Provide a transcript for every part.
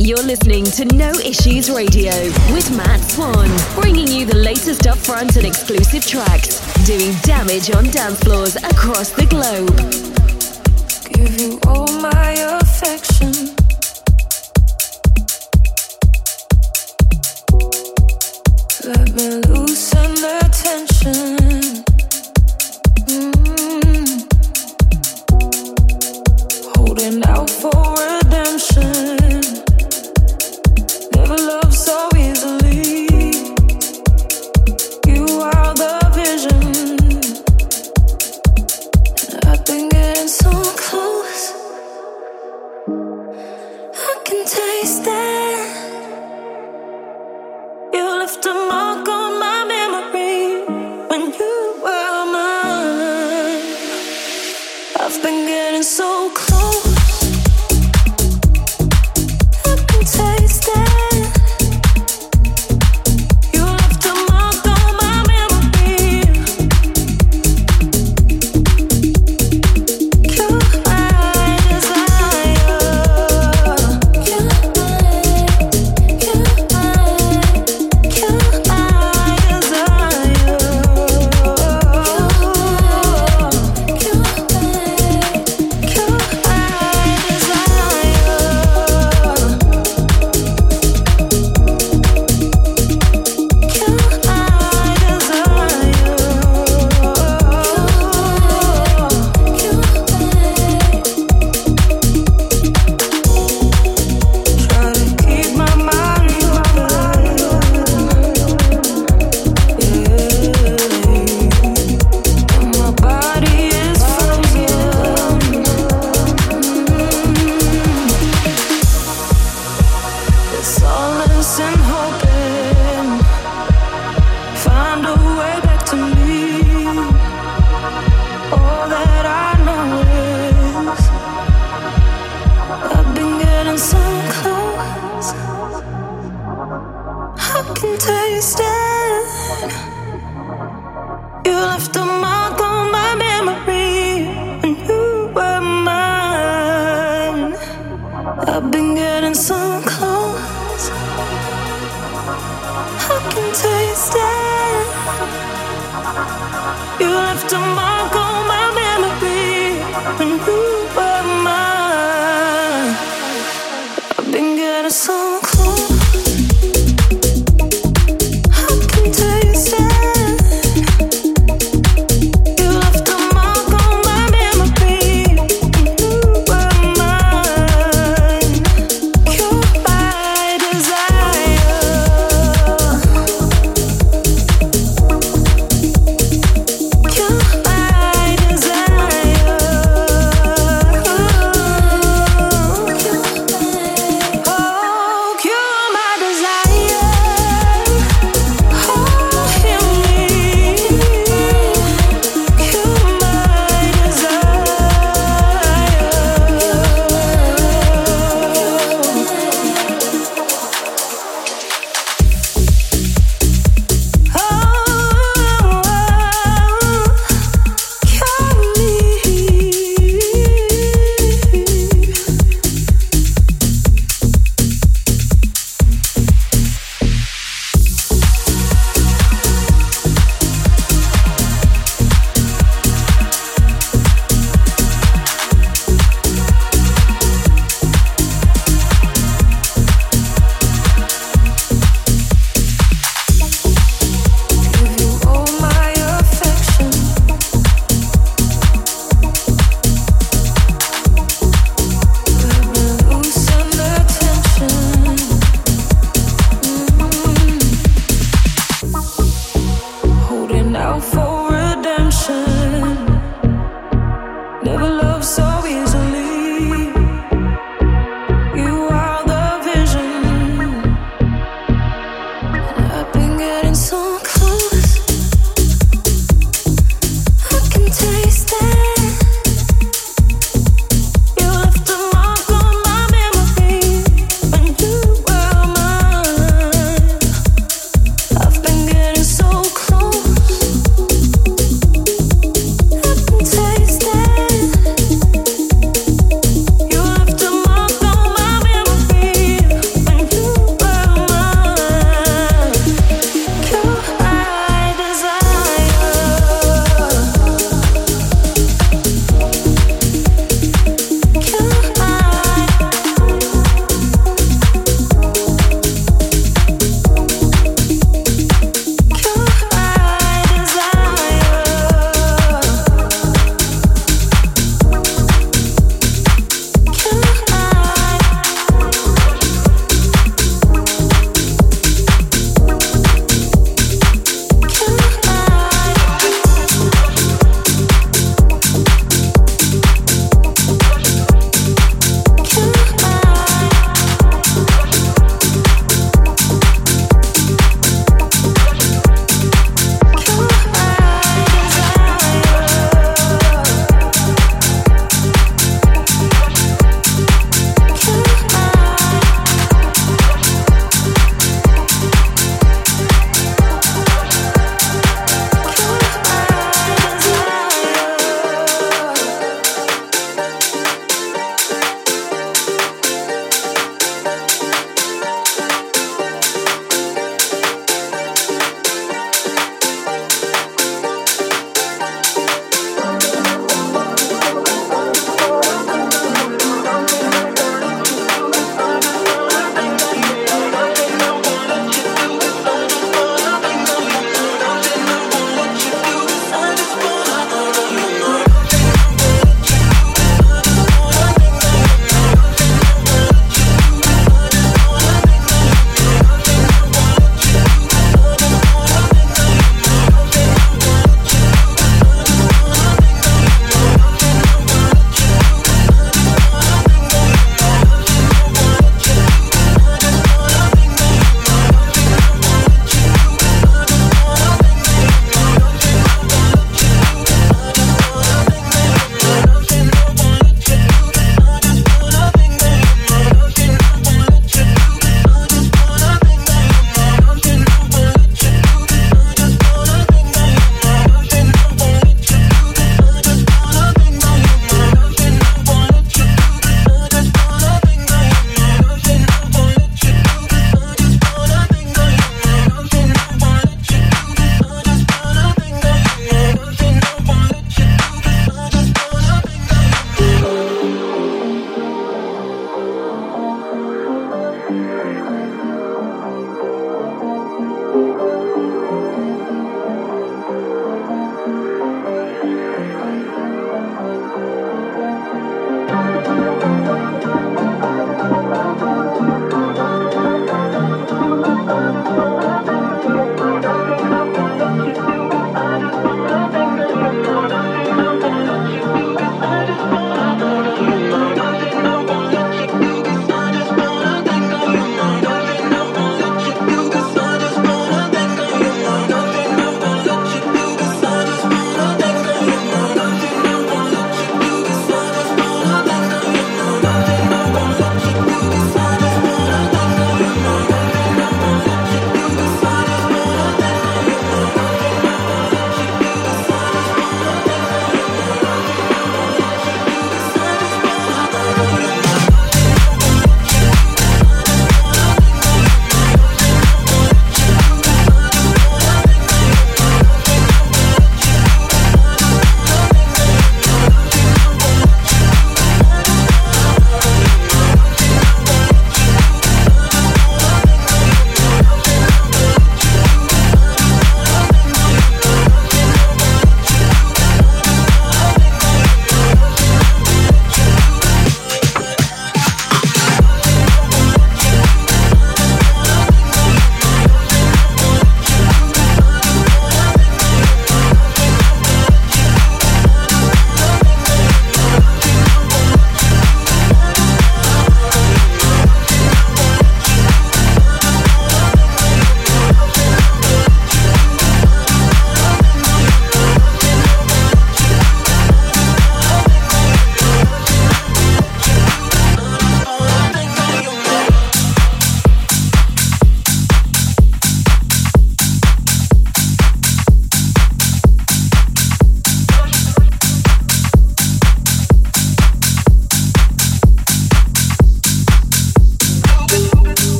You're listening to No Issues Radio with Matt Swan, bringing you the latest upfront and exclusive tracks, doing damage on dance floors across the globe. Give you all my affection. Let me lose.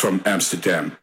From Amsterdam.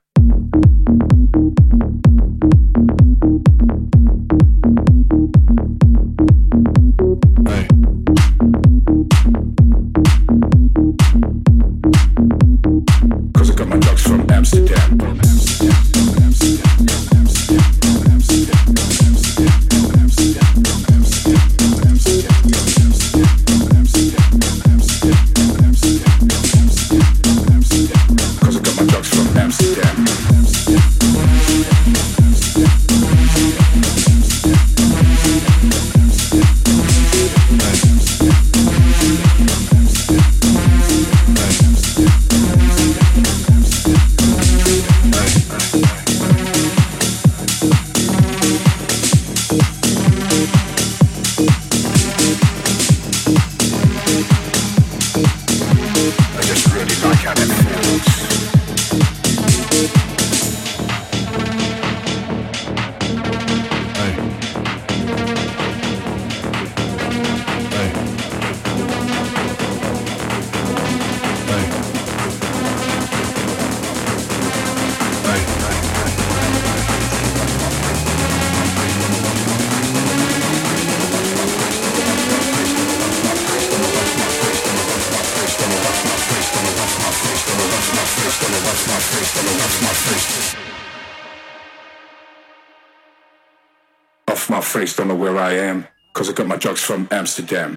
From Amsterdam.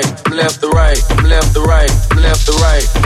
right, left to right, left to right, left to right,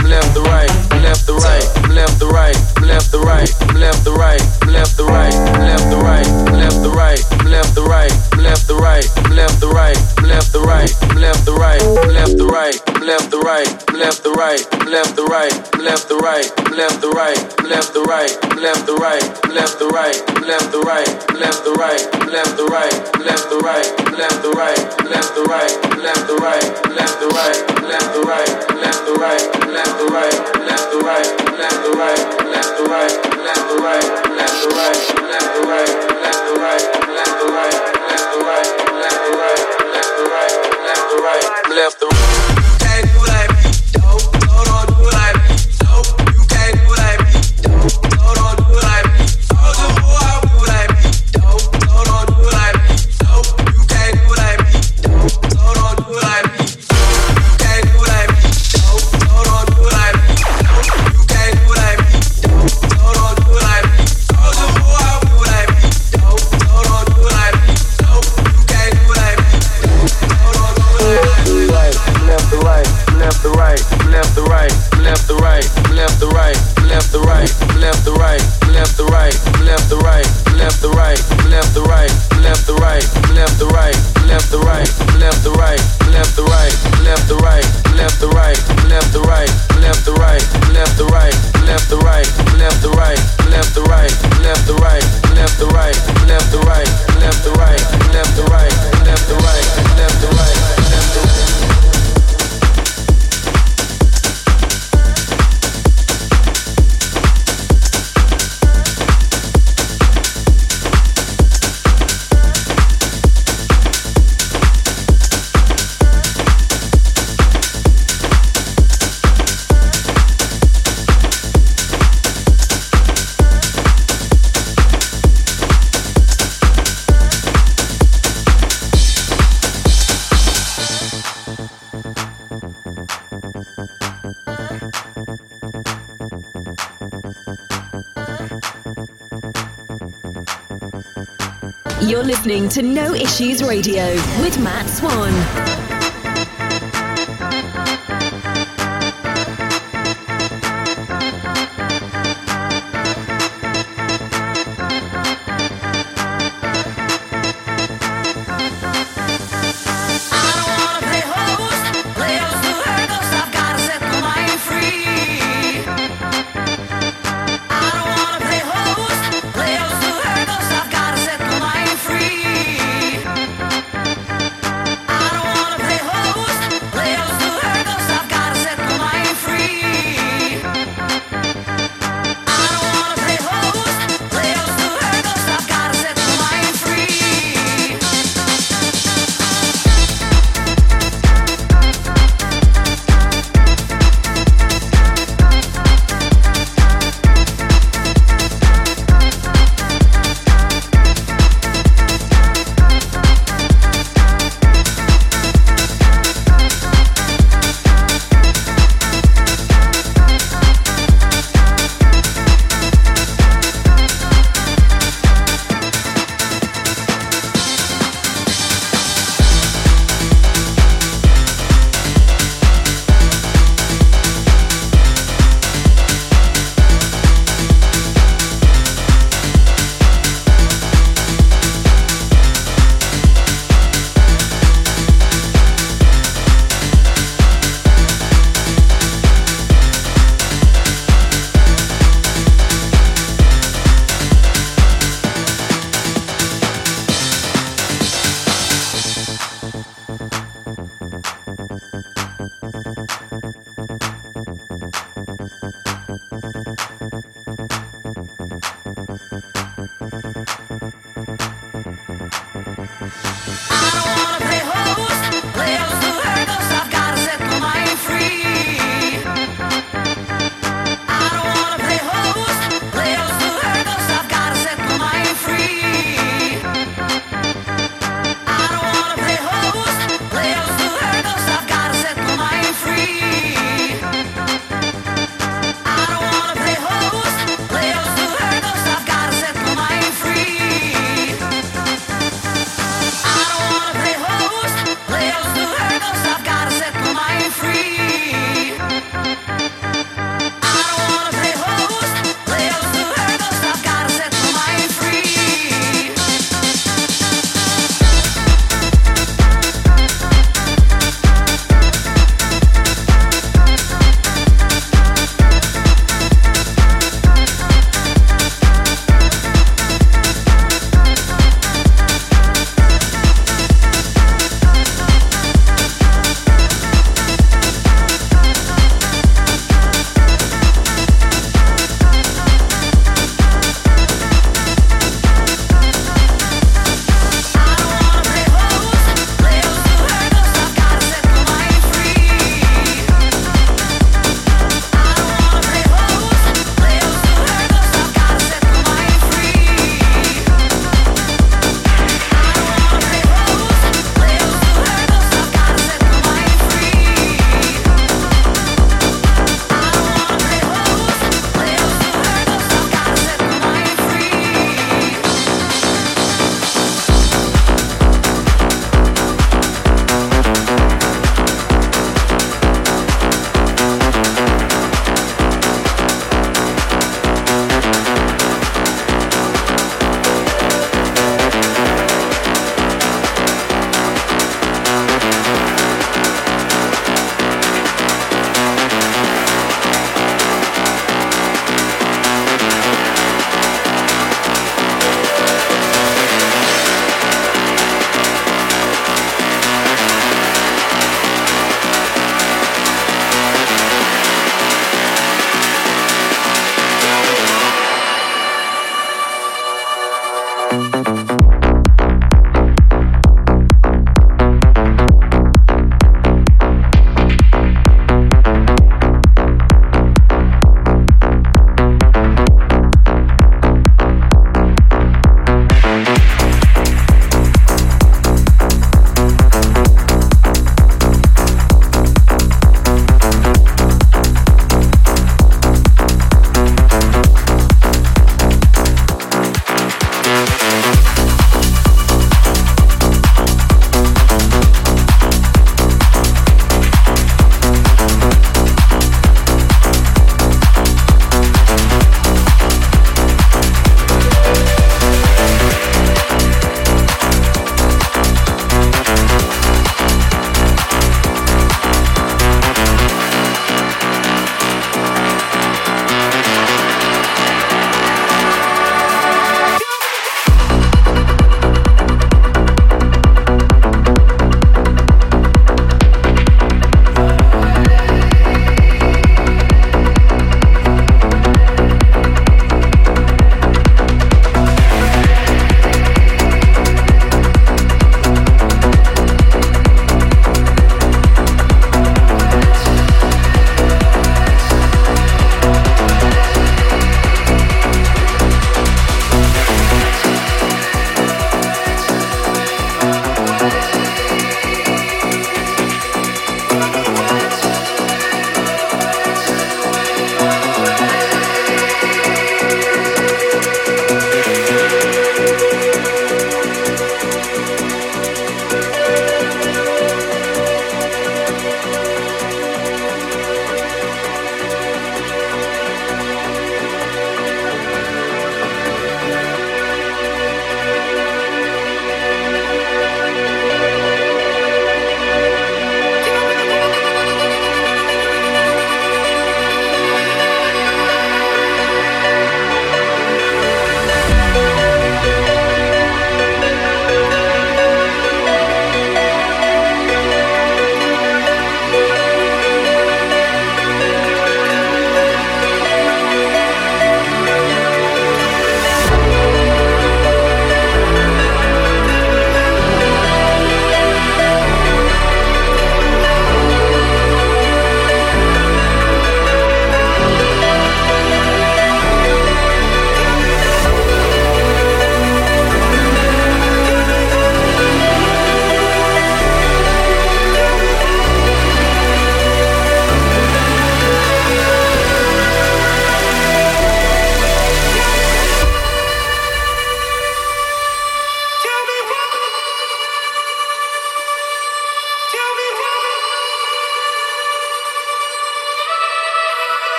to No Issues Radio with Matt Swan.